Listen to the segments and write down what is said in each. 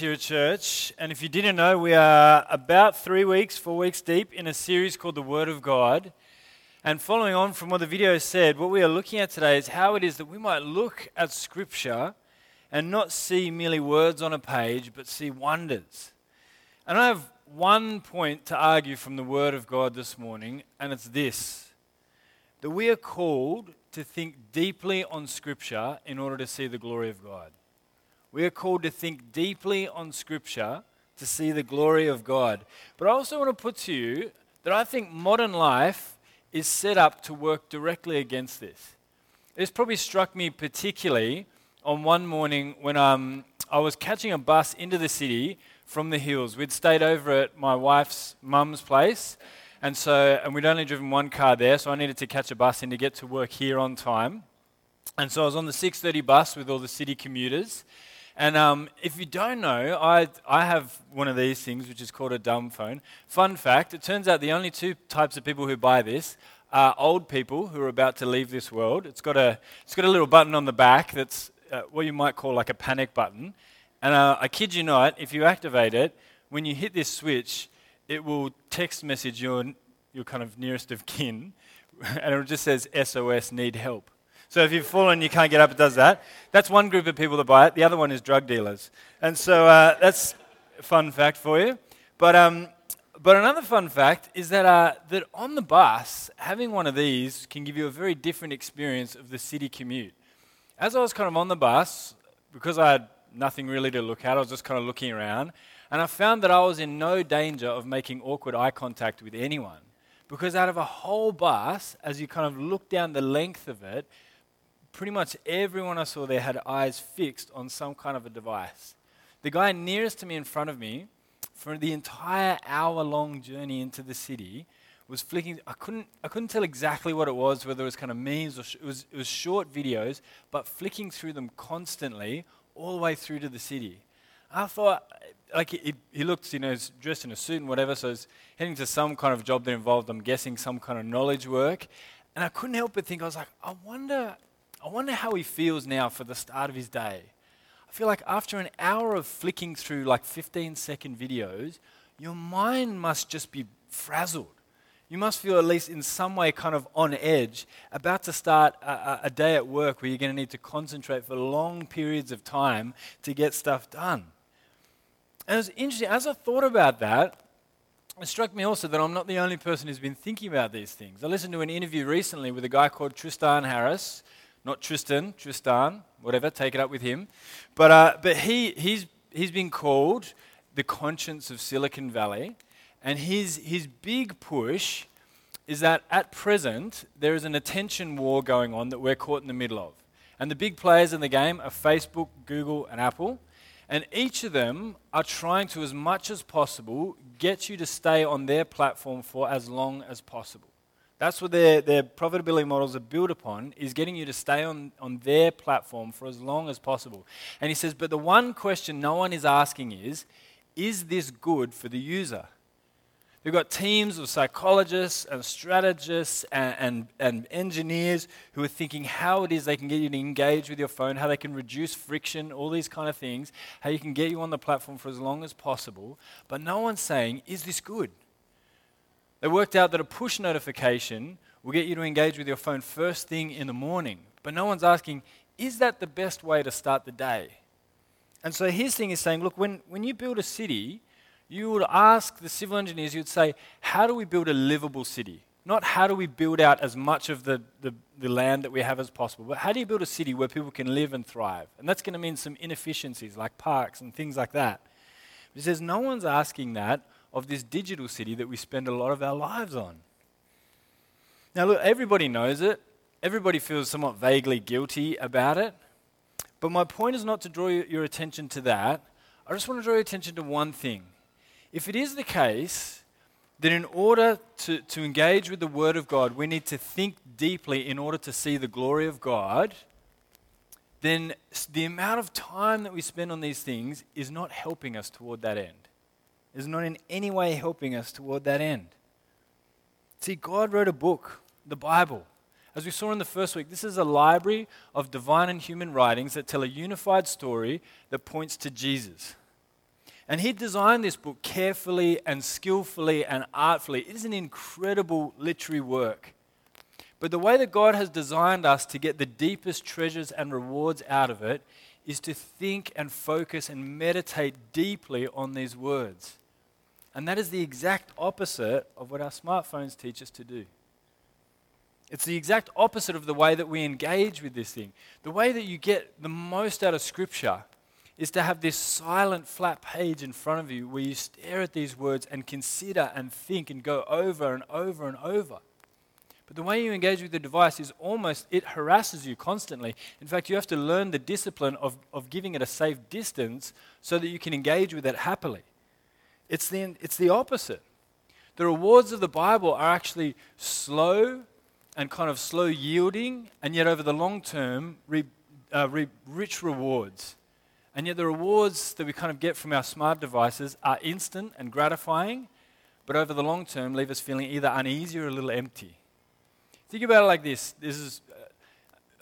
here at church. And if you didn't know, we are about three weeks, four weeks deep in a series called The Word of God. And following on from what the video said, what we are looking at today is how it is that we might look at Scripture and not see merely words on a page, but see wonders. And I have one point to argue from the Word of God this morning, and it's this that we are called to think deeply on Scripture in order to see the glory of God. We are called to think deeply on Scripture to see the glory of God. But I also want to put to you that I think modern life is set up to work directly against this. This probably struck me particularly on one morning when um, I was catching a bus into the city from the hills. We'd stayed over at my wife's mum's place, and so and we'd only driven one car there, so I needed to catch a bus in to get to work here on time. And so I was on the 6:30 bus with all the city commuters, and um, if you don't know, I, I have one of these things, which is called a dumb phone. Fun fact it turns out the only two types of people who buy this are old people who are about to leave this world. It's got a, it's got a little button on the back that's uh, what you might call like a panic button. And uh, I kid you not, if you activate it, when you hit this switch, it will text message your, your kind of nearest of kin, and it just says SOS, need help. So if you've fallen, you can't get up, it does that. That's one group of people that buy it. The other one is drug dealers. And so uh, that's a fun fact for you. But, um, but another fun fact is that, uh, that on the bus, having one of these can give you a very different experience of the city commute. As I was kind of on the bus, because I had nothing really to look at, I was just kind of looking around, and I found that I was in no danger of making awkward eye contact with anyone. Because out of a whole bus, as you kind of look down the length of it, pretty much everyone I saw there had eyes fixed on some kind of a device. The guy nearest to me in front of me, for the entire hour long journey into the city, was flicking. I couldn't, I couldn't tell exactly what it was, whether it was kind of memes or sh- it, was, it was short videos, but flicking through them constantly all the way through to the city. I thought, like, he, he looked, you know, dressed in a suit and whatever, so he's heading to some kind of job that involved, I'm guessing, some kind of knowledge work. And I couldn't help but think, I was like, I wonder I wonder how he feels now for the start of his day. I feel like after an hour of flicking through like 15 second videos, your mind must just be frazzled. You must feel at least in some way kind of on edge, about to start a, a day at work where you're going to need to concentrate for long periods of time to get stuff done. And it was interesting, as I thought about that, it struck me also that I'm not the only person who's been thinking about these things. I listened to an interview recently with a guy called Tristan Harris, not Tristan, Tristan, whatever, take it up with him. But, uh, but he, he's, he's been called the conscience of Silicon Valley. And his, his big push is that at present, there is an attention war going on that we're caught in the middle of. And the big players in the game are Facebook, Google, and Apple. And each of them are trying to, as much as possible, get you to stay on their platform for as long as possible. That's what their, their profitability models are built upon, is getting you to stay on, on their platform for as long as possible. And he says, but the one question no one is asking is, is this good for the user? They've got teams of psychologists and strategists and, and, and, engineers who are thinking how it is they can get you to engage with your phone, how they can reduce friction, all these kind of things, how you can get you on the platform for as long as possible. But no one's saying, is this good? They worked out that a push notification will get you to engage with your phone first thing in the morning. But no one's asking, is that the best way to start the day? And so his thing is saying, look, when, when you build a city, you would ask the civil engineers, you'd say, how do we build a livable city? Not how do we build out as much of the, the, the land that we have as possible, but how do you build a city where people can live and thrive? And that's going to mean some inefficiencies like parks and things like that. He says, no one's asking that of this digital city that we spend a lot of our lives on. Now, look, everybody knows it. Everybody feels somewhat vaguely guilty about it. But my point is not to draw your attention to that. I just want to draw your attention to one thing. If it is the case that in order to, to engage with the Word of God, we need to think deeply in order to see the glory of God, then the amount of time that we spend on these things is not helping us toward that end is not in any way helping us toward that end. See, God wrote a book, the Bible. As we saw in the first week, this is a library of divine and human writings that tell a unified story that points to Jesus. And he designed this book carefully and skillfully and artfully. It is an incredible literary work. But the way that God has designed us to get the deepest treasures and rewards out of it is to think and focus and meditate deeply on these words. And that is the exact opposite of what our smartphones teach us to do. It's the exact opposite of the way that we engage with this thing. The way that you get the most out of Scripture is to have this silent, flat page in front of you where you stare at these words and consider and think and go over and over and over. But the way you engage with the device is almost, it harasses you constantly. In fact, you have to learn the discipline of, of giving it a safe distance so that you can engage with it happily. It's the, it's the opposite. The rewards of the Bible are actually slow and kind of slow yielding, and yet over the long term, re, uh, re, rich rewards. And yet the rewards that we kind of get from our smart devices are instant and gratifying, but over the long term leave us feeling either uneasy or a little empty. Think about it like this this is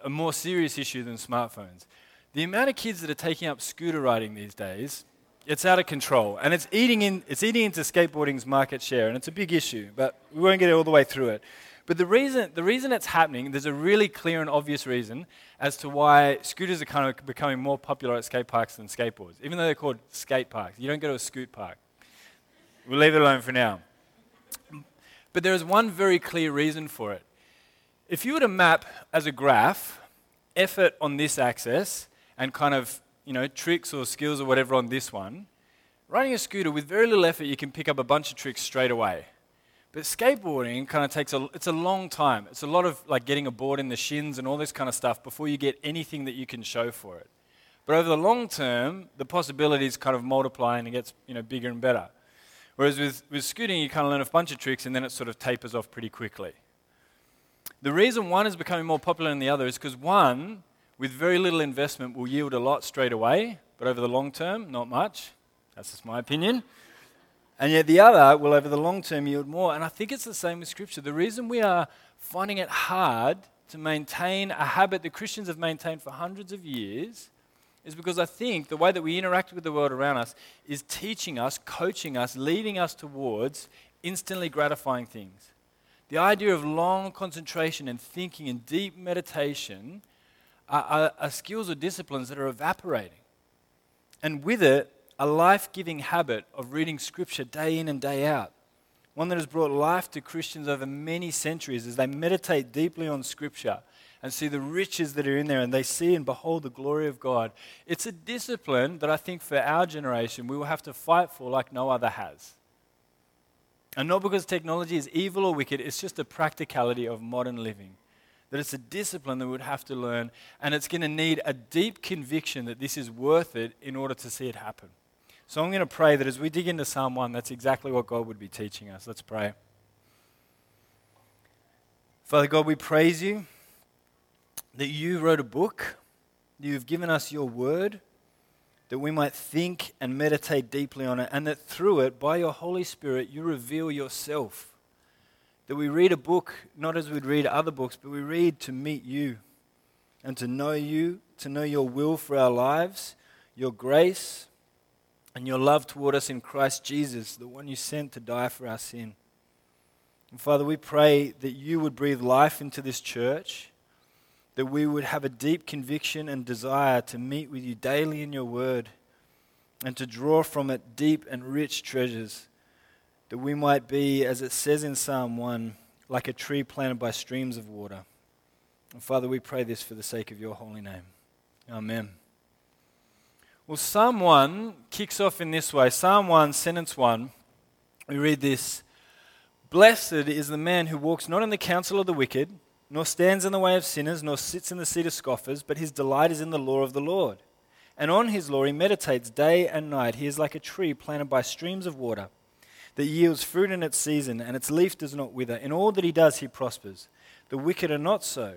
a more serious issue than smartphones. The amount of kids that are taking up scooter riding these days, it's out of control. And it's eating, in, it's eating into skateboarding's market share, and it's a big issue, but we won't get all the way through it. But the reason, the reason it's happening, there's a really clear and obvious reason as to why scooters are kind of becoming more popular at skate parks than skateboards, even though they're called skate parks. You don't go to a scoot park. We'll leave it alone for now. But there is one very clear reason for it. If you were to map as a graph effort on this axis and kind of, you know, tricks or skills or whatever on this one, riding a scooter with very little effort, you can pick up a bunch of tricks straight away. But skateboarding kind of takes a, it's a long time. It's a lot of like getting a board in the shins and all this kind of stuff before you get anything that you can show for it. But over the long term, the possibilities kind of multiply and it gets, you know, bigger and better. Whereas with, with scooting, you kind of learn a bunch of tricks and then it sort of tapers off pretty quickly. The reason one is becoming more popular than the other is because one, with very little investment, will yield a lot straight away, but over the long term, not much. That's just my opinion. And yet the other will, over the long term, yield more. And I think it's the same with Scripture. The reason we are finding it hard to maintain a habit that Christians have maintained for hundreds of years is because I think the way that we interact with the world around us is teaching us, coaching us, leading us towards instantly gratifying things. The idea of long concentration and thinking and deep meditation are, are, are skills or disciplines that are evaporating. And with it, a life giving habit of reading Scripture day in and day out. One that has brought life to Christians over many centuries as they meditate deeply on Scripture and see the riches that are in there and they see and behold the glory of God. It's a discipline that I think for our generation we will have to fight for like no other has. And not because technology is evil or wicked, it's just a practicality of modern living. That it's a discipline that we would have to learn, and it's going to need a deep conviction that this is worth it in order to see it happen. So I'm going to pray that as we dig into Psalm 1, that's exactly what God would be teaching us. Let's pray. Father God, we praise you that you wrote a book, you've given us your word that we might think and meditate deeply on it, and that through it, by your Holy Spirit, you reveal yourself. That we read a book not as we'd read other books, but we read to meet you and to know you, to know your will for our lives, your grace, and your love toward us in Christ Jesus, the one you sent to die for our sin. And Father, we pray that you would breathe life into this church that we would have a deep conviction and desire to meet with you daily in your word and to draw from it deep and rich treasures, that we might be, as it says in Psalm 1, like a tree planted by streams of water. And Father, we pray this for the sake of your holy name. Amen. Well, Psalm 1 kicks off in this way Psalm 1, sentence 1, we read this Blessed is the man who walks not in the counsel of the wicked nor stands in the way of sinners, nor sits in the seat of scoffers, but his delight is in the law of the Lord. And on his law he meditates day and night. He is like a tree planted by streams of water that yields fruit in its season, and its leaf does not wither. In all that he does, he prospers. The wicked are not so,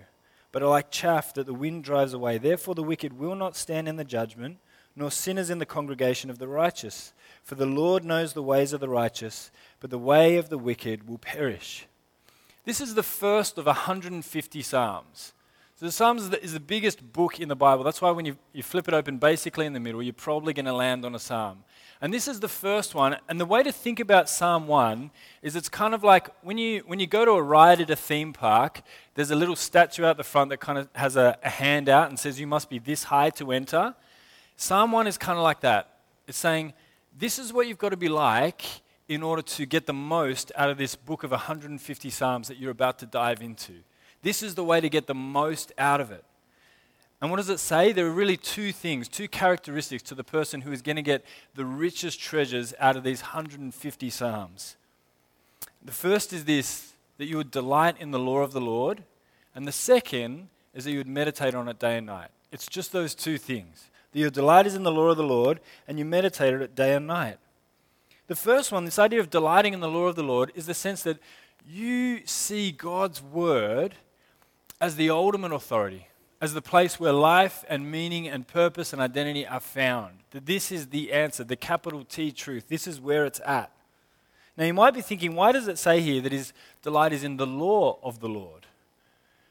but are like chaff that the wind drives away. Therefore, the wicked will not stand in the judgment, nor sinners in the congregation of the righteous. For the Lord knows the ways of the righteous, but the way of the wicked will perish. This is the first of 150 Psalms. So the Psalms is the, biggest book in the Bible. That's why when you, you flip it open basically in the middle, you're probably going to land on a Psalm. And this is the first one. And the way to think about Psalm 1 is it's kind of like when you, when you go to a ride at a theme park, there's a little statue out the front that kind of has a, a hand out and says you must be this high to enter. Psalm 1 is kind of like that. It's saying, this is what you've got to be like in order to get the most out of this book of 150 Psalms that you're about to dive into. This is the way to get the most out of it. And what does it say? There are really two things, two characteristics to the person who is going to get the richest treasures out of these 150 Psalms. The first is this that you would delight in the law of the Lord. And the second is that you would meditate on it day and night. It's just those two things. That your delight is in the law of the Lord and you meditate on it day and night. The first one, this idea of delighting in the law of the Lord, is the sense that you see God's word as the ultimate authority as the place where life and meaning and purpose and identity are found. That this is the answer, the capital T truth. This is where it's at. Now, you might be thinking, why does it say here that his delight is in the law of the Lord?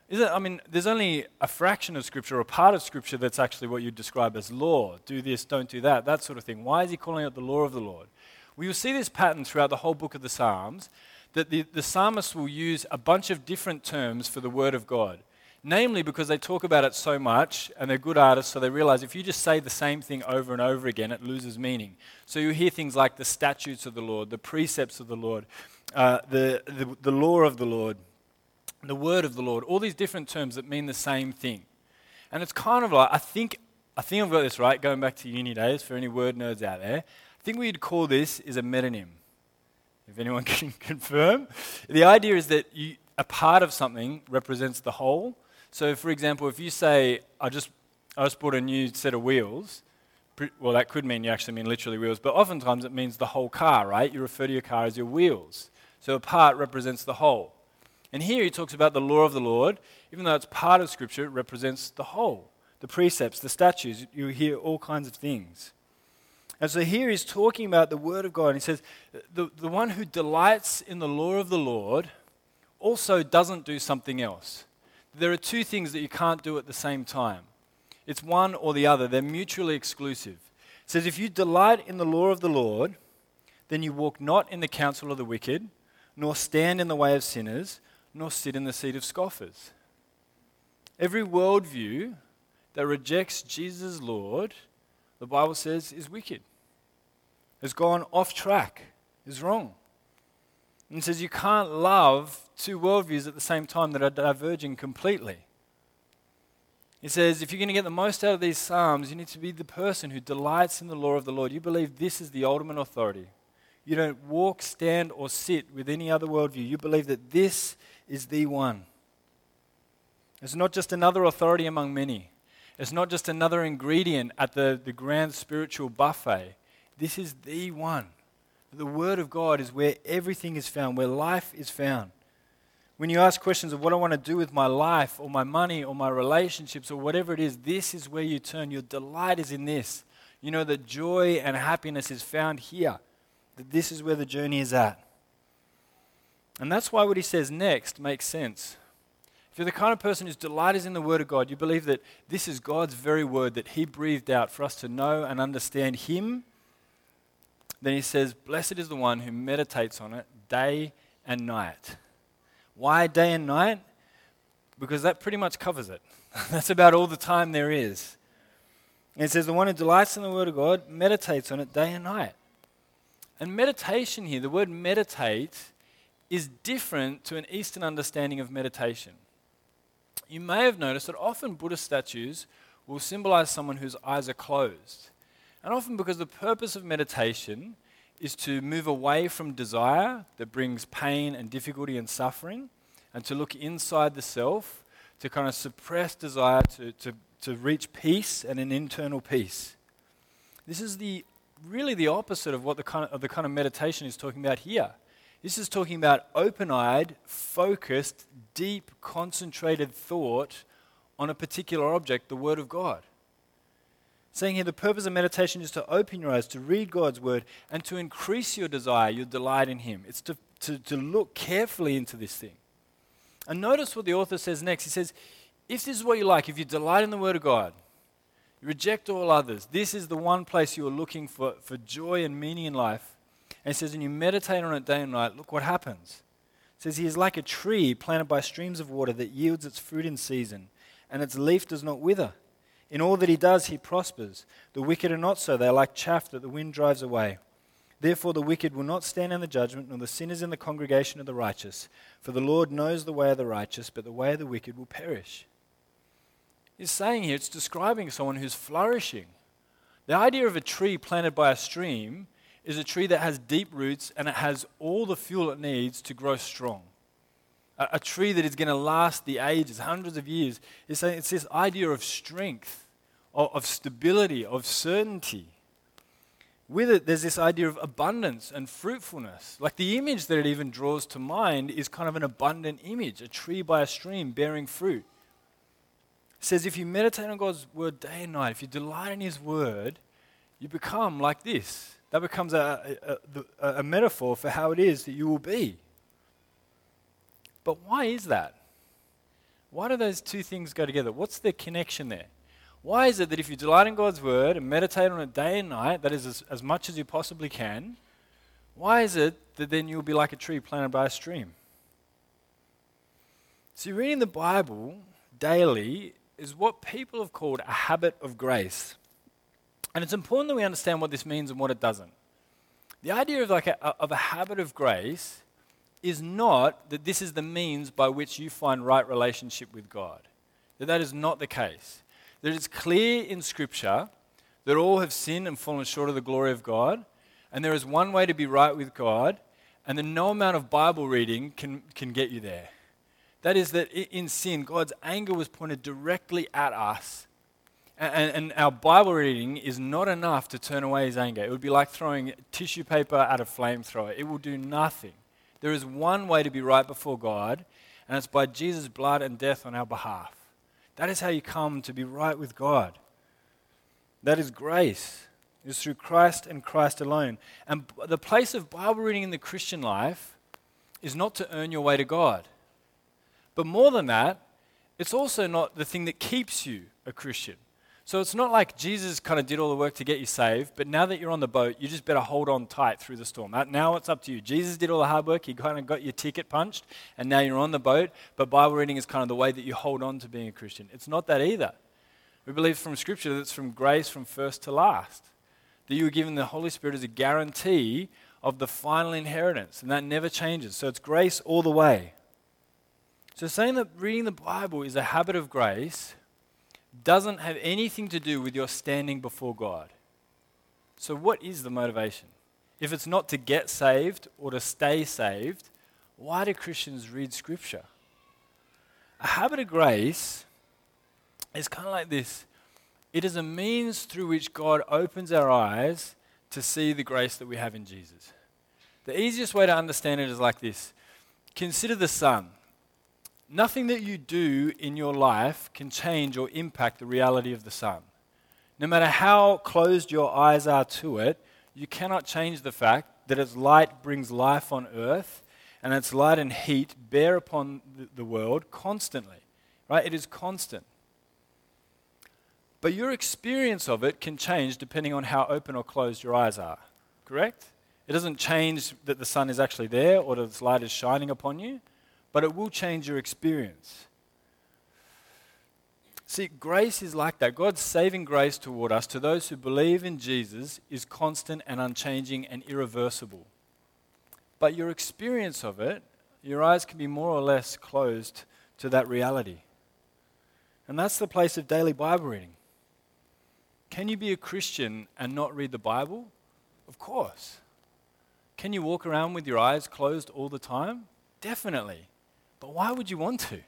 Is it, I mean, there's only a fraction of Scripture or part of Scripture that's actually what you describe as law. Do this, don't do that, that sort of thing. Why is he calling it the law of the Lord? Well, you'll see this pattern throughout the whole book of the Psalms that the, the psalmist will use a bunch of different terms for the Word of God. Namely, because they talk about it so much and they're good artists, so they realize if you just say the same thing over and over again, it loses meaning. So you hear things like the statutes of the Lord, the precepts of the Lord, uh, the, the, the law of the Lord, the word of the Lord, all these different terms that mean the same thing. And it's kind of like, I think, I think I've got this right, going back to uni days for any word nerds out there. I think we'd call this is a metonym. If anyone can confirm. The idea is that you, a part of something represents the whole so, for example, if you say, I just, I just bought a new set of wheels, well, that could mean you actually mean literally wheels, but oftentimes it means the whole car, right? You refer to your car as your wheels. So a part represents the whole. And here he talks about the law of the Lord. Even though it's part of Scripture, it represents the whole. The precepts, the statutes, you hear all kinds of things. And so here he's talking about the Word of God. He says, the, the one who delights in the law of the Lord also doesn't do something else there are two things that you can't do at the same time. It's one or the other, they're mutually exclusive. It says, If you delight in the law of the Lord, then you walk not in the counsel of the wicked, nor stand in the way of sinners, nor sit in the seat of scoffers. Every worldview that rejects Jesus Lord, the Bible says, is wicked, has gone off track, is wrong. And says you can't love two worldviews at the same time that are diverging completely. He says, if you're going to get the most out of these Psalms, you need to be the person who delights in the law of the Lord. You believe this is the ultimate authority. You don't walk, stand, or sit with any other worldview. You believe that this is the one. It's not just another authority among many, it's not just another ingredient at the, the grand spiritual buffet. This is the one. The Word of God is where everything is found, where life is found. When you ask questions of what I want to do with my life or my money or my relationships or whatever it is, this is where you turn. Your delight is in this. You know that joy and happiness is found here, that this is where the journey is at. And that's why what he says next makes sense. If you're the kind of person whose delight is in the Word of God, you believe that this is God's very Word that He breathed out for us to know and understand Him, then he says, Blessed is the one who meditates on it day and night. Why day and night? Because that pretty much covers it. That's about all the time there is. And it says, The one who delights in the Word of God meditates on it day and night. And meditation here, the word meditate, is different to an Eastern understanding of meditation. You may have noticed that often Buddhist statues will symbolize someone whose eyes are closed. And often because the purpose of meditation is to move away from desire that brings pain and difficulty and suffering and to look inside the self to kind of suppress desire to, to, to reach peace and an internal peace. This is the really the opposite of what the kind of, of the kind of meditation is talking about here. This is talking about open eyed, focused, deep, concentrated thought on a particular object, the Word of God. Saying here, the purpose of meditation is to open your eyes, to read God's word, and to increase your desire, your delight in Him. It's to, to, to look carefully into this thing. And notice what the author says next. He says, if this is what you like, if you delight in the word of God, You reject all others. This is the one place you are looking for, for joy and meaning in life. And he says, and you meditate on it day and night, look what happens. It says, He is like a tree planted by streams of water that yields its fruit in season, and its leaf does not wither. In all that he does, he prospers. The wicked are not so. They are like chaff that the wind drives away. Therefore, the wicked will not stand in the judgment, nor the sinners in the congregation of the righteous. For the Lord knows the way of the righteous, but the way of the wicked will perish. He's saying here, it's describing someone who's flourishing. The idea of a tree planted by a stream is a tree that has deep roots and it has all the fuel it needs to grow strong. A, a tree that is going to last the ages, hundreds of years. It's, it's this idea of strength, of, of stability, of certainty with it, there's this idea of abundance and fruitfulness. Like the image that it even draws to mind is kind of an abundant image a tree by a stream bearing fruit. It says, if you meditate on God's word day and night, if you delight in His word, you become like this. That becomes a, a, a, a metaphor for how it is that you will be. But why is that? Why do those two things go together? What's the connection there? Why is it that if you delight in God's word and meditate on it day and night, that is as, as much as you possibly can, why is it that then you'll be like a tree planted by a stream? See, reading the Bible daily is what people have called a habit of grace. And it's important that we understand what this means and what it doesn't. The idea of, like a, of a habit of grace is not that this is the means by which you find right relationship with God. That that is not the case that it's clear in Scripture that all have sinned and fallen short of the glory of God, and there is one way to be right with God, and that no amount of Bible reading can, can get you there. That is, that in sin, God's anger was pointed directly at us. And, and, our Bible reading is not enough to turn away his anger. It would be like throwing tissue paper at a flamethrower, it will do nothing. There is one way to be right before God, and it's by Jesus' blood and death on our behalf. That is how you come to be right with God. That is grace. It is through Christ and Christ alone. And the place of Bible reading in the Christian life is not to earn your way to God. But more than that, it's also not the thing that keeps you a Christian. So it's not like Jesus kind of did all the work to get you saved, but now that you're on the boat, you just better hold on tight through the storm. Now it's up to you. Jesus did all the hard work, he kind of got your ticket punched, and now you're on the boat, but Bible reading is kind of the way that you hold on to being a Christian. It's not that either. We believe from Scripture that it's from grace from first to last, that you were given the Holy Spirit as a guarantee of the final inheritance, and that never changes. So it's grace all the way. So saying that reading the Bible is a habit of grace doesn't have anything to do with your standing before God. So, what is the motivation? If it's not to get saved or to stay saved, why do Christians read Scripture? A habit of grace is kind of like this it is a means through which God opens our eyes to see the grace that we have in Jesus. The easiest way to understand it is like this Consider the sun. Nothing that you do in your life can change or impact the reality of the sun. No matter how closed your eyes are to it, you cannot change the fact that its light brings life on earth and its light and heat bear upon the world constantly. Right? It is constant. But your experience of it can change depending on how open or closed your eyes are. Correct? It doesn't change that the sun is actually there or that its light is shining upon you but it will change your experience. See, grace is like that. God's saving grace toward us, to those who believe in Jesus, is constant and unchanging and irreversible. But your experience of it, your eyes can be more or less closed to that reality. And that's the place of daily Bible reading. Can you be a Christian and not read the Bible? Of course. Can you walk around with your eyes closed all the time? Definitely. But why would you want to?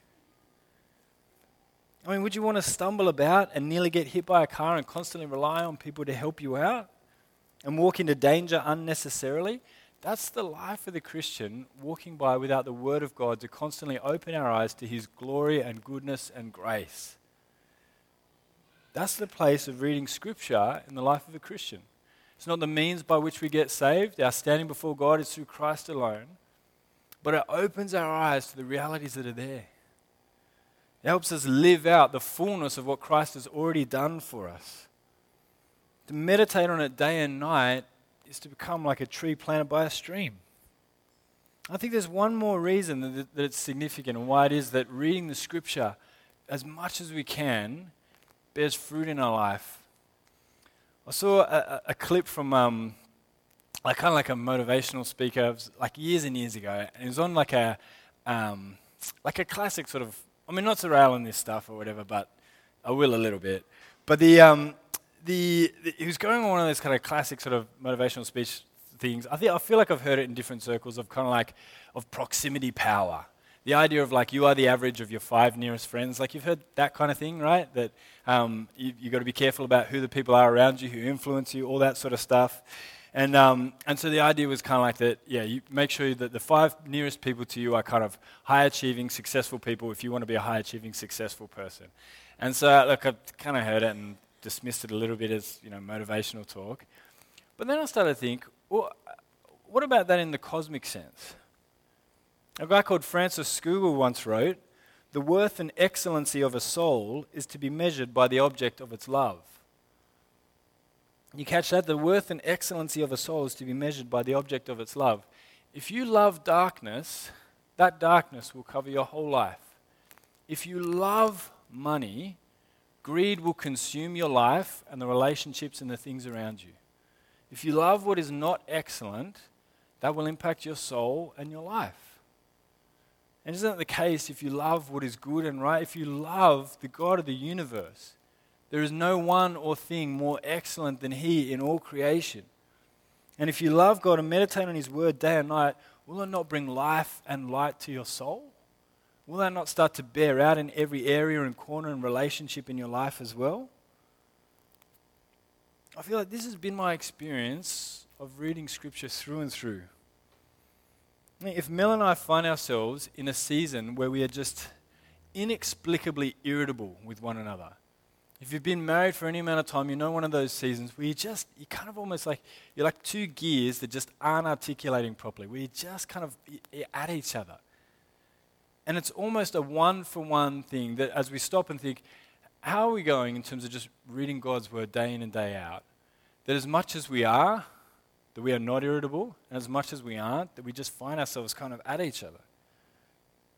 I mean, would you want to stumble about and nearly get hit by a car and constantly rely on people to help you out and walk into danger unnecessarily? That's the life of the Christian, walking by without the Word of God to constantly open our eyes to His glory and goodness and grace. That's the place of reading Scripture in the life of a Christian. It's not the means by which we get saved. Our standing before God is through Christ alone but it opens our eyes to the realities that are there. It helps us live out the fullness of what Christ has already done for us. To meditate on it day and night is to become like a tree planted by a stream. I think there's one more reason that, it's significant and why it is that reading the scripture as much as we can bears fruit in our life. I saw a, a clip from um, like kind of like a motivational speaker, like years and years ago, and it was on like a um, like a classic sort of. I mean, not to rail on this stuff or whatever, but I will a little bit. But the um, the, the he was going on one of those kind of classic sort of motivational speech things. I think I feel like I've heard it in different circles of kind of like of proximity power. The idea of like you are the average of your five nearest friends. Like you've heard that kind of thing, right? That um, you, you've got to be careful about who the people are around you, who influence you, all that sort of stuff. And, um, and so the idea was kind of like that, yeah, you make sure that the five nearest people to you are kind of high achieving, successful people if you want to be a high achieving, successful person. And so, look, I kind of heard it and dismissed it a little bit as, you know, motivational talk. But then I started to think, well, what about that in the cosmic sense? A guy called Francis Scougal once wrote, The worth and excellency of a soul is to be measured by the object of its love. You catch that? The worth and excellency of a soul is to be measured by the object of its love. If you love darkness, that darkness will cover your whole life. If you love money, greed will consume your life and the relationships and the things around you. If you love what is not excellent, that will impact your soul and your life. And isn't it the case if you love what is good and right? If you love the God of the universe, there is no one or thing more excellent than He in all creation. And if you love God and meditate on His word day and night, will it not bring life and light to your soul? Will that not start to bear out in every area and corner and relationship in your life as well? I feel like this has been my experience of reading Scripture through and through. If Mel and I find ourselves in a season where we are just inexplicably irritable with one another, if you've been married for any amount of time, you know one of those seasons where you just, you kind of almost like, you're like two gears that just aren't articulating properly, where you just kind of at each other. And it's almost a one for one thing that as we stop and think, how are we going in terms of just reading God's word day in and day out? That as much as we are, that we are not irritable, and as much as we aren't, that we just find ourselves kind of at each other.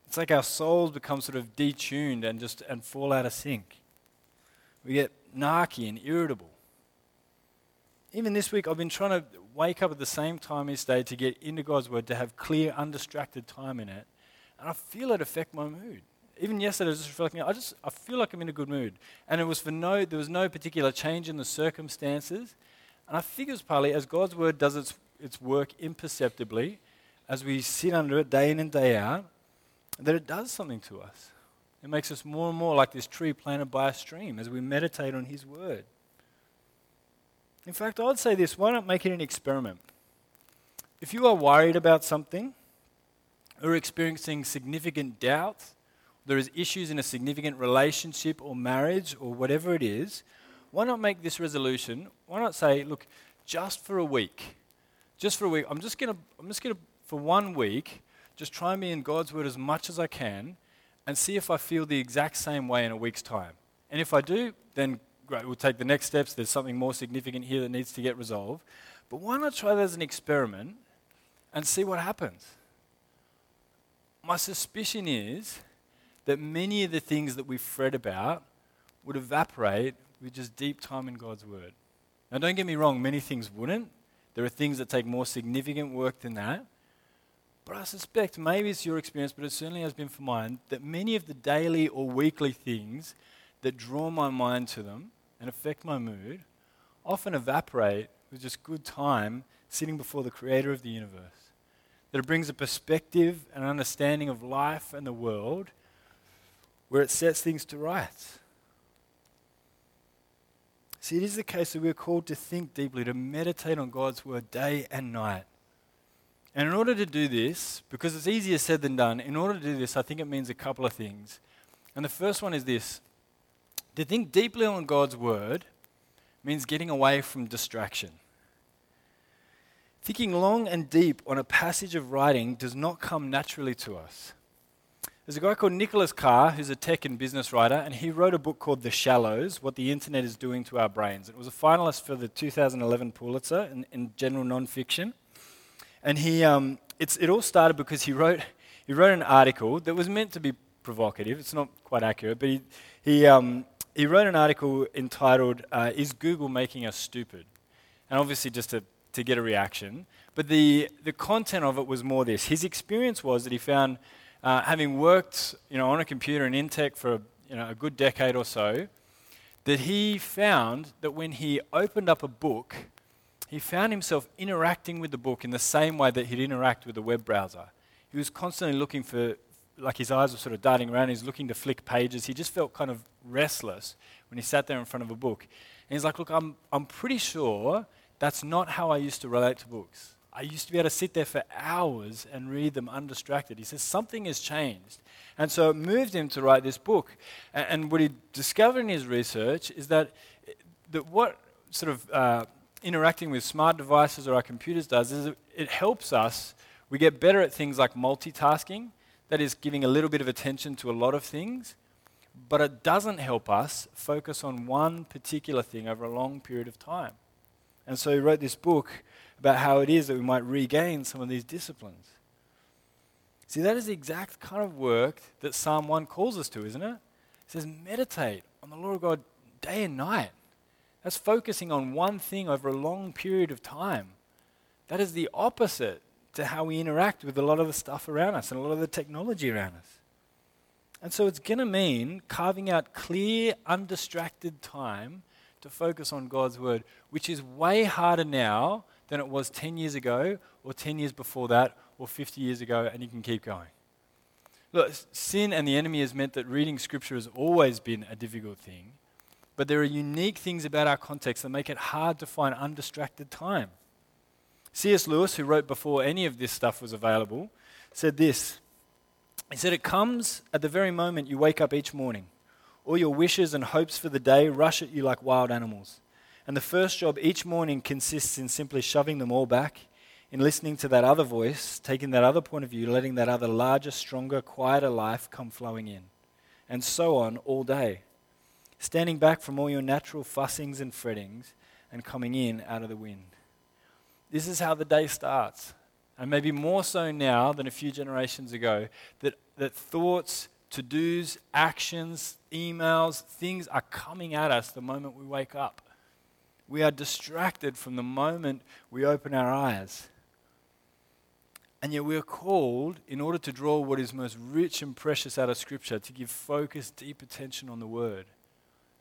It's like our souls become sort of detuned and just and fall out of sync. We get narky and irritable. Even this week, I've been trying to wake up at the same time each day to get into God's Word, to have clear, undistracted time in it. And I feel it affect my mood. Even yesterday, I was just reflecting, I just I feel like I'm in a good mood. And it was for no, there was no particular change in the circumstances. And I think it's partly as God's Word does its, its work imperceptibly, as we sit under it day in and day out, that it does something to us. It makes us more and more like this tree planted by a stream as we meditate on His Word. In fact, I'd say this why not make it an experiment? If you are worried about something or experiencing significant doubt, there is issues in a significant relationship or marriage or whatever it is, why not make this resolution? Why not say, look, just for a week, just for a week, I'm just going to, I'm just going to, for one week, just try and be in God's Word as much as I can and see if I feel the exact same way in a week's time. And if I do, then great, we'll take the next steps. There's something more significant here that needs to get resolved. But why not try that as an experiment and see what happens? My suspicion is that many of the things that we fret about would evaporate with just deep time in God's Word. Now, don't get me wrong, many things wouldn't. There are things that take more significant work than that. But I suspect, maybe it's your experience, but it certainly has been for mine, that many of the daily or weekly things that draw my mind to them and affect my mood often evaporate with just good time sitting before the Creator of the universe. That it brings a perspective and understanding of life and the world where it sets things to rights. See, it is the case that we're called to think deeply, to meditate on God's word day and night. And in order to do this, because it's easier said than done, in order to do this, I think it means a couple of things. And the first one is this to think deeply on God's word means getting away from distraction. Thinking long and deep on a passage of writing does not come naturally to us. There's a guy called Nicholas Carr who's a tech and business writer, and he wrote a book called The Shallows What the Internet is Doing to Our Brains. It was a finalist for the 2011 Pulitzer in, in general nonfiction. And he, um, it all started because he wrote, he wrote an article that was meant to be provocative. It's not quite accurate, but he, he, um, he wrote an article entitled, uh, Is Google Making Us Stupid? And obviously, just to, to get a reaction. But the, the content of it was more this. His experience was that he found uh, having worked you know, on a computer and in tech for you know, a good decade or so, that he found that when he opened up a book, he found himself interacting with the book in the same way that he'd interact with the web browser. He was constantly looking for, like his eyes were sort of darting around, he's looking to flick pages. He just felt kind of restless when he sat there in front of a book. And he's like, Look, I'm, I'm pretty sure that's not how I used to relate to books. I used to be able to sit there for hours and read them undistracted. He says something has changed. And so it moved him to write this book. And, and what he discovered in his research is that, that what sort of uh, interacting with smart devices or our computers does is it, helps us. We get better at things like multitasking, that is, giving a little bit of attention to a lot of things. But it doesn't help us focus on one particular thing over a long period of time. And so he wrote this book about how it is that we might regain some of these disciplines. See, that is the exact kind of work that Psalm 1 calls us to, isn't it? It says, meditate on the Lord God day and night. That's focusing on one thing over a long period of time. That is the opposite to how we interact with a lot of the stuff around us and a lot of the technology around us. And so it's going to mean carving out clear, undistracted time to focus on God's Word, which is way harder now than it was 10 years ago, or 10 years before that, or 50 years ago, and you can keep going. Look, sin and the enemy has meant that reading Scripture has always been a difficult thing, but there are unique things about our context that make it hard to find undistracted time. C.S. Lewis, who wrote before any of this stuff was available, said this. He said, It comes at the very moment you wake up each morning. All your wishes and hopes for the day rush at you like wild animals. And the first job each morning consists in simply shoving them all back, in listening to that other voice, taking that other point of view, letting that other larger, stronger, quieter life come flowing in. And so on all day. Standing back from all your natural fussings and frettings and coming in out of the wind. This is how the day starts. And maybe more so now than a few generations ago, that, that thoughts, to dos, actions, emails, things are coming at us the moment we wake up. We are distracted from the moment we open our eyes. And yet we are called, in order to draw what is most rich and precious out of Scripture, to give focus, deep attention on the Word.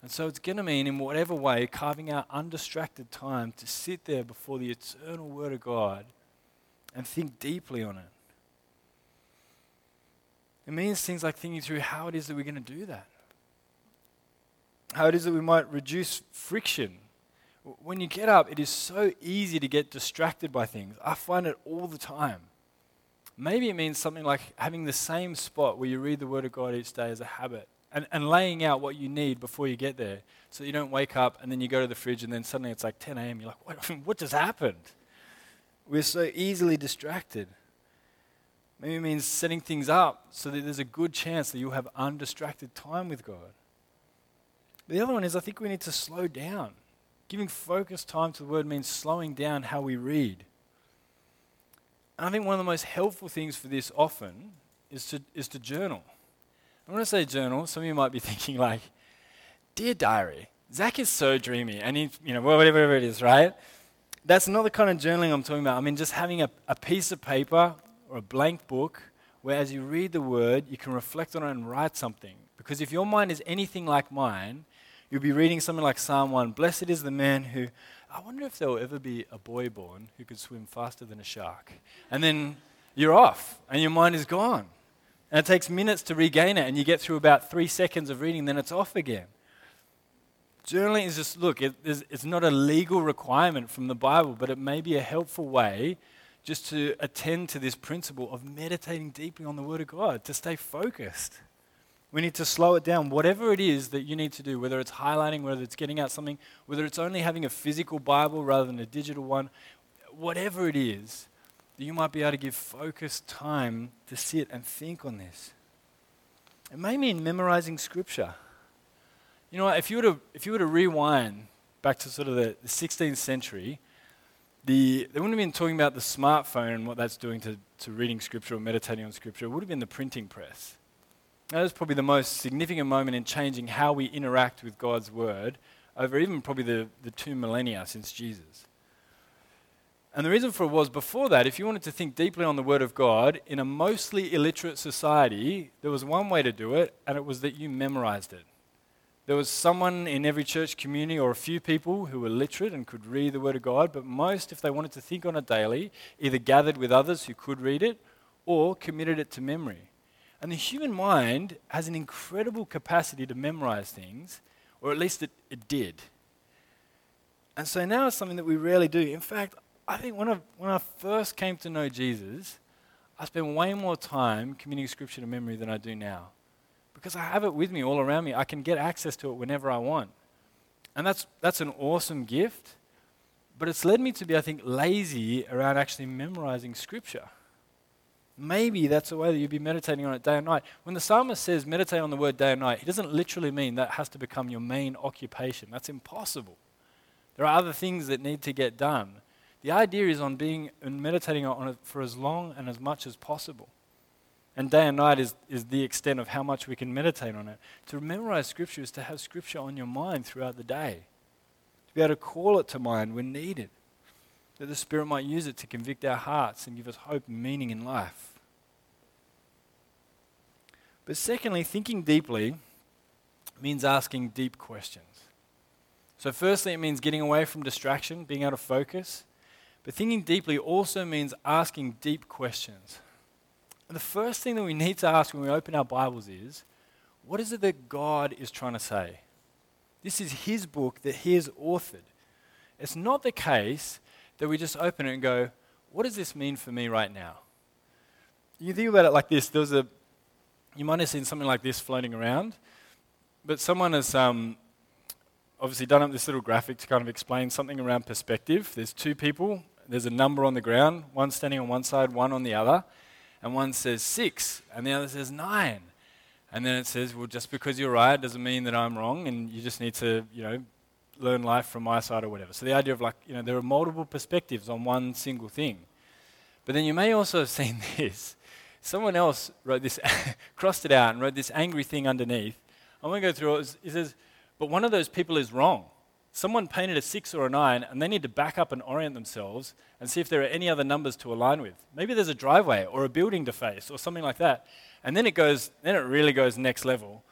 And so it's going to mean, in whatever way, carving out undistracted time to sit there before the eternal Word of God and think deeply on it. It means things like thinking through how it is that we're going to do that. How it is that we might reduce friction when you get up, it is so easy to get distracted by things. I find it all the time. Maybe it means something like having the same spot where you read the Word of God each day as a habit and, and laying out what you need before you get there so you don't wake up and then you go to the fridge and then suddenly it's like 10 a.m. You're like, what, what just happened? We're so easily distracted. Maybe it means setting things up so that there's a good chance that you'll have undistracted time with God. The other one is I think we need to slow down. Giving focused time to the word means slowing down how we read. And I think one of the most helpful things for this often is to, is to journal. And when I say journal, some of you might be thinking like, Dear diary, Zach is so dreamy, and he, you know, whatever it is, right? That's not the kind of journaling I'm talking about. I mean, just having a, a piece of paper or a blank book where as you read the word, you can reflect on it and write something. Because if your mind is anything like mine, You'll be reading something like Psalm 1 Blessed is the man who, I wonder if there will ever be a boy born who could swim faster than a shark. And then you're off and your mind is gone. And it takes minutes to regain it, and you get through about three seconds of reading, then it's off again. Journaling is just, look, it, it's not a legal requirement from the Bible, but it may be a helpful way just to attend to this principle of meditating deeply on the Word of God, to stay focused. We need to slow it down. Whatever it is that you need to do, whether it's highlighting, whether it's getting out something, whether it's only having a physical Bible rather than a digital one, whatever it is, you might be able to give focused time to sit and think on this. It may mean memorizing scripture. You know, if you were to, if you were to rewind back to sort of the, the 16th century, the, they wouldn't have been talking about the smartphone and what that's doing to, to reading scripture or meditating on scripture. It would have been the printing press. That was probably the most significant moment in changing how we interact with God's word over even probably the, the two millennia since Jesus. And the reason for it was before that, if you wanted to think deeply on the Word of God, in a mostly illiterate society, there was one way to do it, and it was that you memorized it. There was someone in every church community or a few people who were literate and could read the Word of God, but most, if they wanted to think on it daily, either gathered with others who could read it or committed it to memory. And the human mind has an incredible capacity to memorize things, or at least it, it did. And so now it's something that we rarely do. In fact, I think when I, when I first came to know Jesus, I spent way more time committing scripture to memory than I do now. Because I have it with me all around me. I can get access to it whenever I want. And that's, that's an awesome gift. But it's led me to be, I think, lazy around actually memorizing scripture. Maybe that's the way that you'd be meditating on it day and night. When the psalmist says meditate on the word day and night, he doesn't literally mean that has to become your main occupation. That's impossible. There are other things that need to get done. The idea is on being and meditating on it for as long and as much as possible. And day and night is, is the extent of how much we can meditate on it. To memorize Scripture is to have Scripture on your mind throughout the day, to be able to call it to mind when needed, that the Spirit might use it to convict our hearts and give us hope and meaning in life. But secondly, thinking deeply means asking deep questions. So, firstly, it means getting away from distraction, being able to focus. But thinking deeply also means asking deep questions. And the first thing that we need to ask when we open our Bibles is what is it that God is trying to say? This is His book that He has authored. It's not the case that we just open it and go, what does this mean for me right now? You think about it like this. There was a, you might have seen something like this floating around, but someone has um, obviously done up this little graphic to kind of explain something around perspective. There's two people there's a number on the ground, one standing on one side, one on the other, and one says six, and the other says nine. And then it says, well, just because you're right doesn't mean that I'm wrong, and you just need to, you know, learn life from my side or whatever. So the idea of like, you know, there are multiple perspectives on one single thing. But then you may also have seen this. Someone else wrote this, crossed it out, and wrote this angry thing underneath. I'm going to go through it. It says, but one of those people is wrong someone painted a six or a nine and they need to back up and orient themselves and see if there are any other numbers to align with. Maybe there's a driveway or a building to face or something like that. And then it goes, then it really goes next level.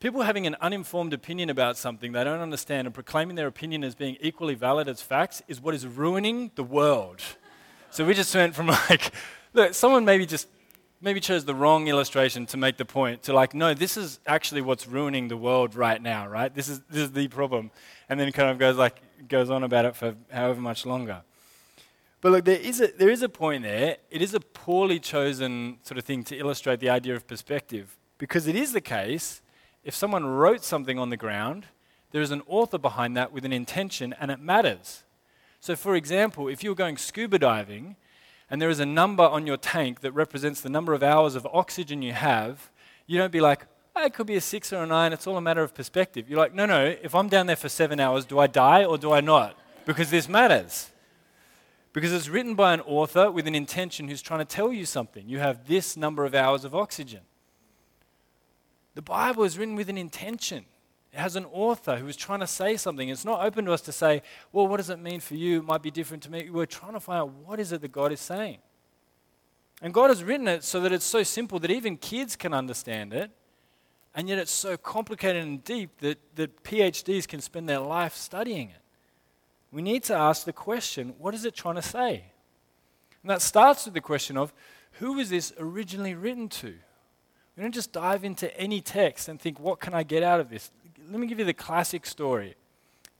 People having an uninformed opinion about something they don't understand and proclaiming their opinion as being equally valid as facts is what is ruining the world. So we just went from like, look, someone maybe just maybe chose the wrong illustration to make the point to like no this is actually what's ruining the world right now right? This is this is the problem. And then kind of goes like goes on about it for however much longer. But look there is a there is a point there. It is a poorly chosen sort of thing to illustrate the idea of perspective. Because it is the case if someone wrote something on the ground there is an author behind that with an intention and it matters. So for example if you're going scuba diving and there is a number on your tank that represents the number of hours of oxygen you have, you don't be like, oh, it could be a six or a nine, it's all a matter of perspective. You're like, no, no, if I'm down there for seven hours, do I die or do I not? Because this matters. Because it's written by an author with an intention who's trying to tell you something. You have this number of hours of oxygen. The Bible is written with an intention. Has an author who is trying to say something. It's not open to us to say, well, what does it mean for you? It might be different to me. We're trying to find out what is it that God is saying. And God has written it so that it's so simple that even kids can understand it. And yet it's so complicated and deep that, that PhDs can spend their life studying it. We need to ask the question what is it trying to say? And that starts with the question of who was this originally written to? We don't just dive into any text and think, what can I get out of this? Let me give you the classic story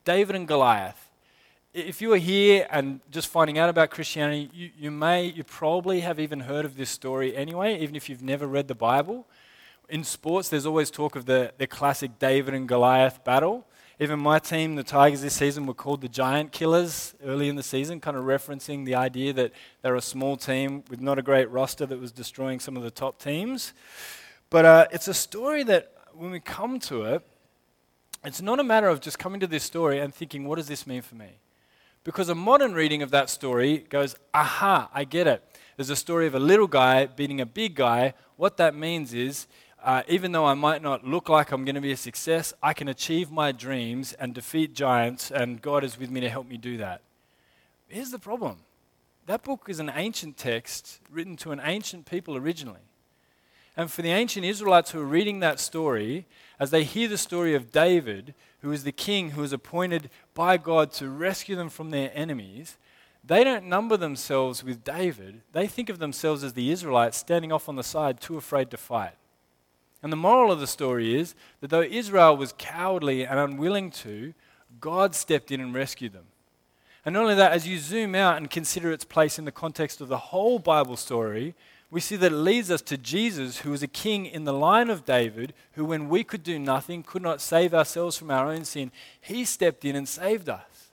David and Goliath. If you are here and just finding out about Christianity, you, you may, you probably have even heard of this story anyway, even if you've never read the Bible. In sports, there's always talk of the, the classic David and Goliath battle. Even my team, the Tigers this season, were called the Giant Killers early in the season, kind of referencing the idea that they're a small team with not a great roster that was destroying some of the top teams. But uh, it's a story that when we come to it, it's not a matter of just coming to this story and thinking, what does this mean for me? Because a modern reading of that story goes, aha, I get it. There's a story of a little guy beating a big guy. What that means is, uh, even though I might not look like I'm going to be a success, I can achieve my dreams and defeat giants, and God is with me to help me do that. Here's the problem that book is an ancient text written to an ancient people originally. And for the ancient Israelites who are reading that story, as they hear the story of David, who is the king who is appointed by God to rescue them from their enemies, they don't number themselves with David. They think of themselves as the Israelites standing off on the side, too afraid to fight. And the moral of the story is that though Israel was cowardly and unwilling to, God stepped in and rescued them. And not only that, as you zoom out and consider its place in the context of the whole Bible story, we see that it leads us to Jesus, who was a king in the line of David, who, when we could do nothing, could not save ourselves from our own sin, he stepped in and saved us.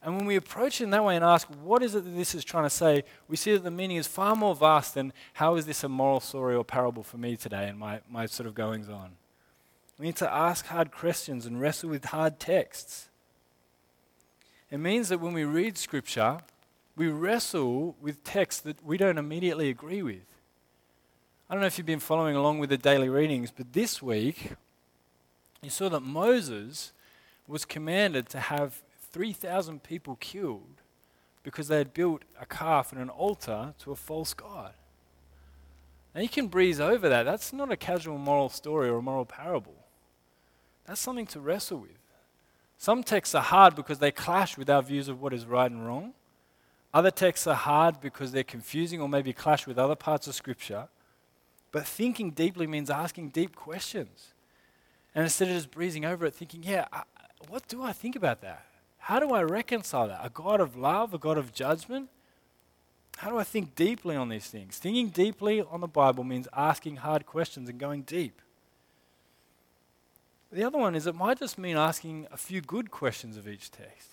And when we approach it in that way and ask, what is it that this is trying to say, we see that the meaning is far more vast than how is this a moral story or parable for me today and my, my sort of goings on. We need to ask hard questions and wrestle with hard texts. It means that when we read Scripture, we wrestle with texts that we don't immediately agree with. I don't know if you've been following along with the daily readings, but this week you saw that Moses was commanded to have 3,000 people killed because they had built a calf and an altar to a false god. Now you can breeze over that. That's not a casual moral story or a moral parable. That's something to wrestle with. Some texts are hard because they clash with our views of what is right and wrong. Other texts are hard because they're confusing or maybe clash with other parts of Scripture. But thinking deeply means asking deep questions. And instead of just breezing over it, thinking, yeah, what do I think about that? How do I reconcile that? A God of love, a God of judgment? How do I think deeply on these things? Thinking deeply on the Bible means asking hard questions and going deep. The other one is it might just mean asking a few good questions of each text.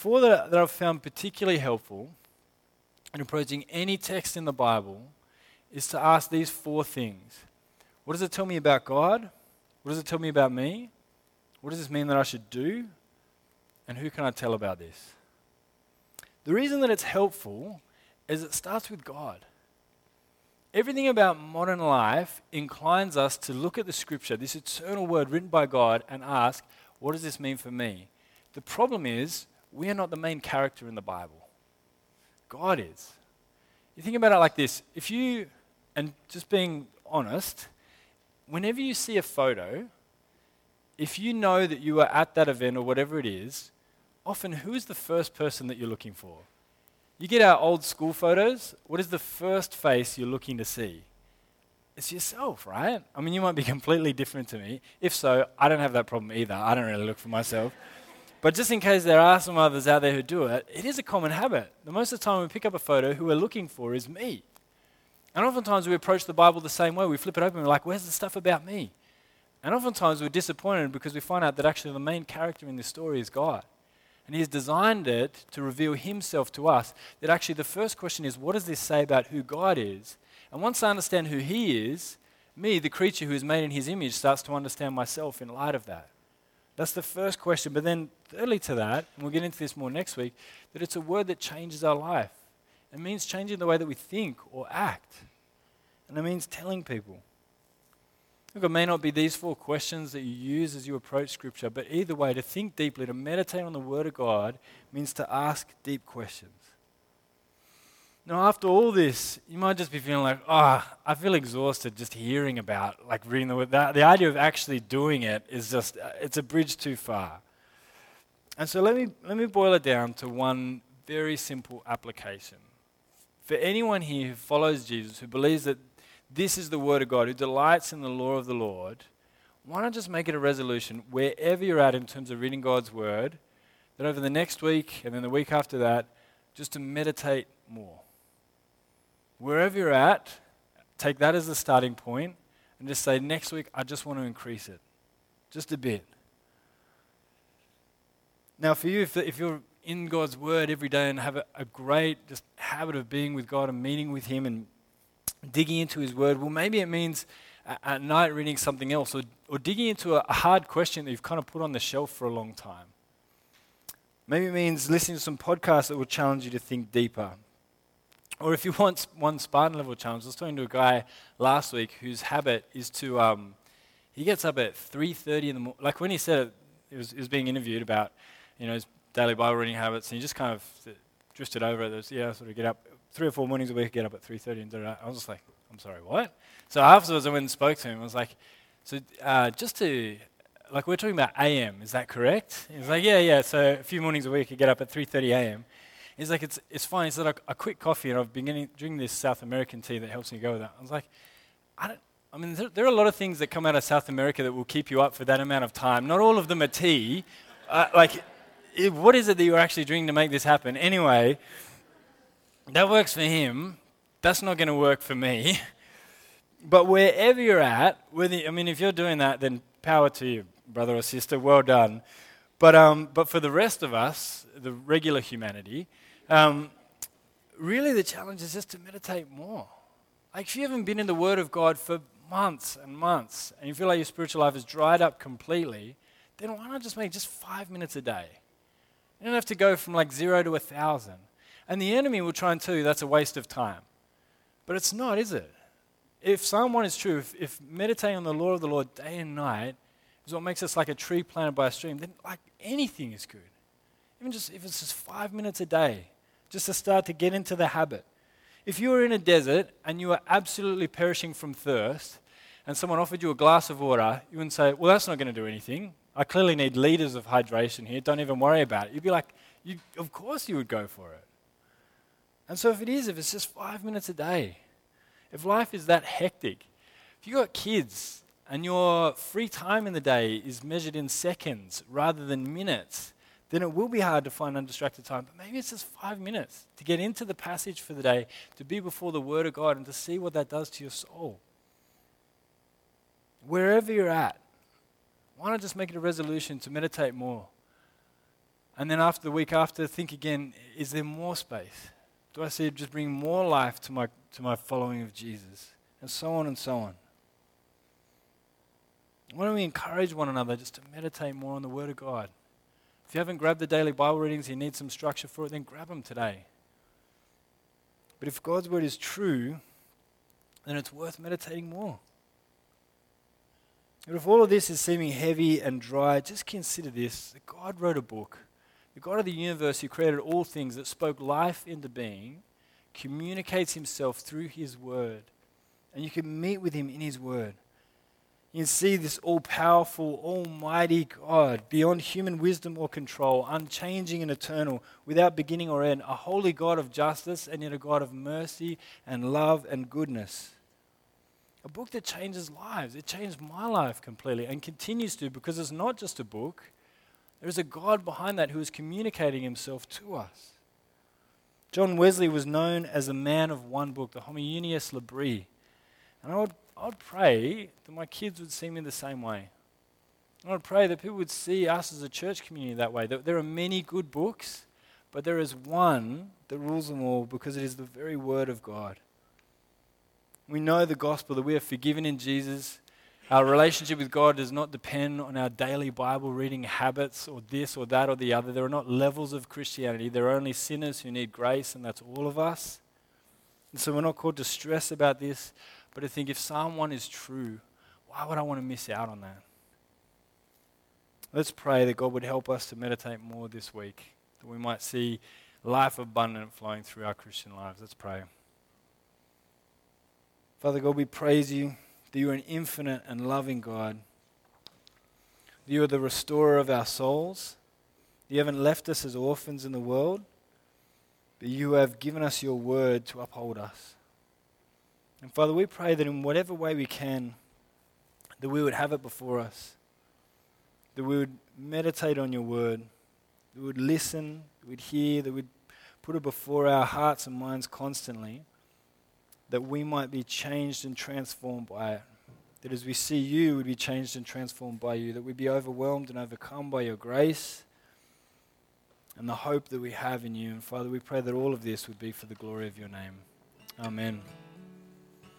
Four that, that I've found particularly helpful in approaching any text in the Bible is to ask these four things What does it tell me about God? What does it tell me about me? What does this mean that I should do? And who can I tell about this? The reason that it's helpful is it starts with God. Everything about modern life inclines us to look at the scripture, this eternal word written by God, and ask, what does this mean for me? The problem is, we are not the main character in the Bible. God is. You think about it like this if you, and just being honest, whenever you see a photo, if you know that you were at that event or whatever it is, often who is the first person that you're looking for? You get our old school photos, what is the first face you're looking to see? It's yourself, right? I mean, you might be completely different to me. If so, I don't have that problem either. I don't really look for myself. But just in case there are some others out there who do it, it is a common habit. The most of the time we pick up a photo, who we're looking for is me. And oftentimes we approach the Bible the same way. We flip it open and we're like, where's the stuff about me? And oftentimes we're disappointed because we find out that actually the main character in this story is God. And He's designed it to reveal Himself to us. That actually the first question is, what does this say about who God is? And once I understand who He is, me, the creature who is made in His image, starts to understand myself in light of that. That's the first question. But then, thirdly to that, and we'll get into this more next week, that it's a word that changes our life. It means changing the way that we think or act. And it means telling people. Look, it may not be these four questions that you use as you approach Scripture, but either way, to think deeply, to meditate on the Word of God, means to ask deep questions. Now, after all this, you might just be feeling like, oh, I feel exhausted just hearing about, like reading the Word. The, the idea of actually doing it is just, uh, it's a bridge too far. And so let me, let me boil it down to one very simple application. For anyone here who follows Jesus, who believes that this is the word of God, who delights in the law of the Lord, why not just make it a resolution wherever you're at in terms of reading God's word, that over the next week and then the week after that, just to meditate more. Wherever you're at, take that as the starting point and just say, next week, I just want to increase it. Just a bit. Now, for you, if, if you're in God's Word every day and have a, a great just habit of being with God and meeting with Him and digging into His Word. Well, maybe it means at night reading something else or, or digging into a, a hard question that you've kind of put on the shelf for a long time. Maybe it means listening to some podcasts that will challenge you to think deeper. Or if you want one Spartan level challenge, I was talking to a guy last week whose habit is to, um, he gets up at 3.30 in the morning. Like when he said it, he was, was being interviewed about, you know, his daily Bible reading habits, and he just kind of drifted over it. Was, yeah, sort of get up three or four mornings a week, get up at 3.30 and da I was just like, I'm sorry, what? So afterwards, I went and spoke to him. I was like, so uh, just to, like, we're talking about AM, is that correct? He was like, yeah, yeah. So a few mornings a week, you get up at 3.30 AM. He's like, it's, it's fine. He said, a, a quick coffee, and I've been getting, drinking this South American tea that helps me go with that. I was like, I don't, I mean, there, there, are a lot of things that come out of South America that will keep you up for that amount of time. Not all of them are tea. Uh, like, what is it that you're actually drinking to make this happen? Anyway, that works for him. That's not going to work for me. But wherever you're at, whether, I mean, if you're doing that, then power to you, brother or sister. Well done. But, um, but for the rest of us, the regular humanity, um, really the challenge is just to meditate more. Like if you haven't been in the Word of God for months and months, and you feel like your spiritual life is dried up completely, then why not just make just five minutes a day? You don't have to go from like zero to a thousand. And the enemy will try and tell you that's a waste of time. But it's not, is it? If Psalm 1 is true, if, if meditating on the law of the Lord day and night is what makes us like a tree planted by a stream, then like anything is good. Even just if it's just five minutes a day, just to start to get into the habit. If you were in a desert and you were absolutely perishing from thirst, and someone offered you a glass of water, you wouldn't say, Well, that's not going to do anything. I clearly need liters of hydration here. Don't even worry about it. You'd be like, you, Of course you would go for it. And so, if it is, if it's just five minutes a day, if life is that hectic, if you've got kids and your free time in the day is measured in seconds rather than minutes, then it will be hard to find undistracted time. But maybe it's just five minutes to get into the passage for the day, to be before the Word of God, and to see what that does to your soul. Wherever you're at, why not just make it a resolution to meditate more? And then after the week after, think again is there more space? Do I see it just bring more life to my, to my following of Jesus? And so on and so on. Why don't we encourage one another just to meditate more on the Word of God? If you haven't grabbed the daily Bible readings, you need some structure for it, then grab them today. But if God's Word is true, then it's worth meditating more. But if all of this is seeming heavy and dry, just consider this that God wrote a book the God of the universe who created all things, that spoke life into being, communicates himself through his word. And you can meet with him in his word. You see this all powerful, almighty God, beyond human wisdom or control, unchanging and eternal, without beginning or end, a holy God of justice and yet a God of mercy and love and goodness. A book that changes lives. It changed my life completely and continues to because it's not just a book, there's a God behind that who is communicating himself to us. John Wesley was known as a man of one book, the Homo Unius Libri. And I would, I would pray that my kids would see me the same way. I would pray that people would see us as a church community that way. That there are many good books, but there is one that rules them all because it is the very Word of God. We know the gospel that we are forgiven in Jesus, our relationship with God does not depend on our daily Bible reading habits or this or that or the other. There are not levels of Christianity. There are only sinners who need grace, and that's all of us. And so we're not called to stress about this, but to think if Psalm 1 is true, why would I want to miss out on that? Let's pray that God would help us to meditate more this week, that we might see life abundant flowing through our Christian lives. Let's pray. Father God, we praise you that you are an infinite and loving God. You are the restorer of our souls. You haven't left us as orphans in the world, but you have given us your word to uphold us. And Father, we pray that in whatever way we can, that we would have it before us, that we would meditate on your word, that we would listen, that we'd hear, that we'd put it before our hearts and minds constantly that we might be changed and transformed by it. That as we see you, we'd be changed and transformed by you. That we'd be overwhelmed and overcome by your grace and the hope that we have in you. And Father, we pray that all of this would be for the glory of your name. Amen.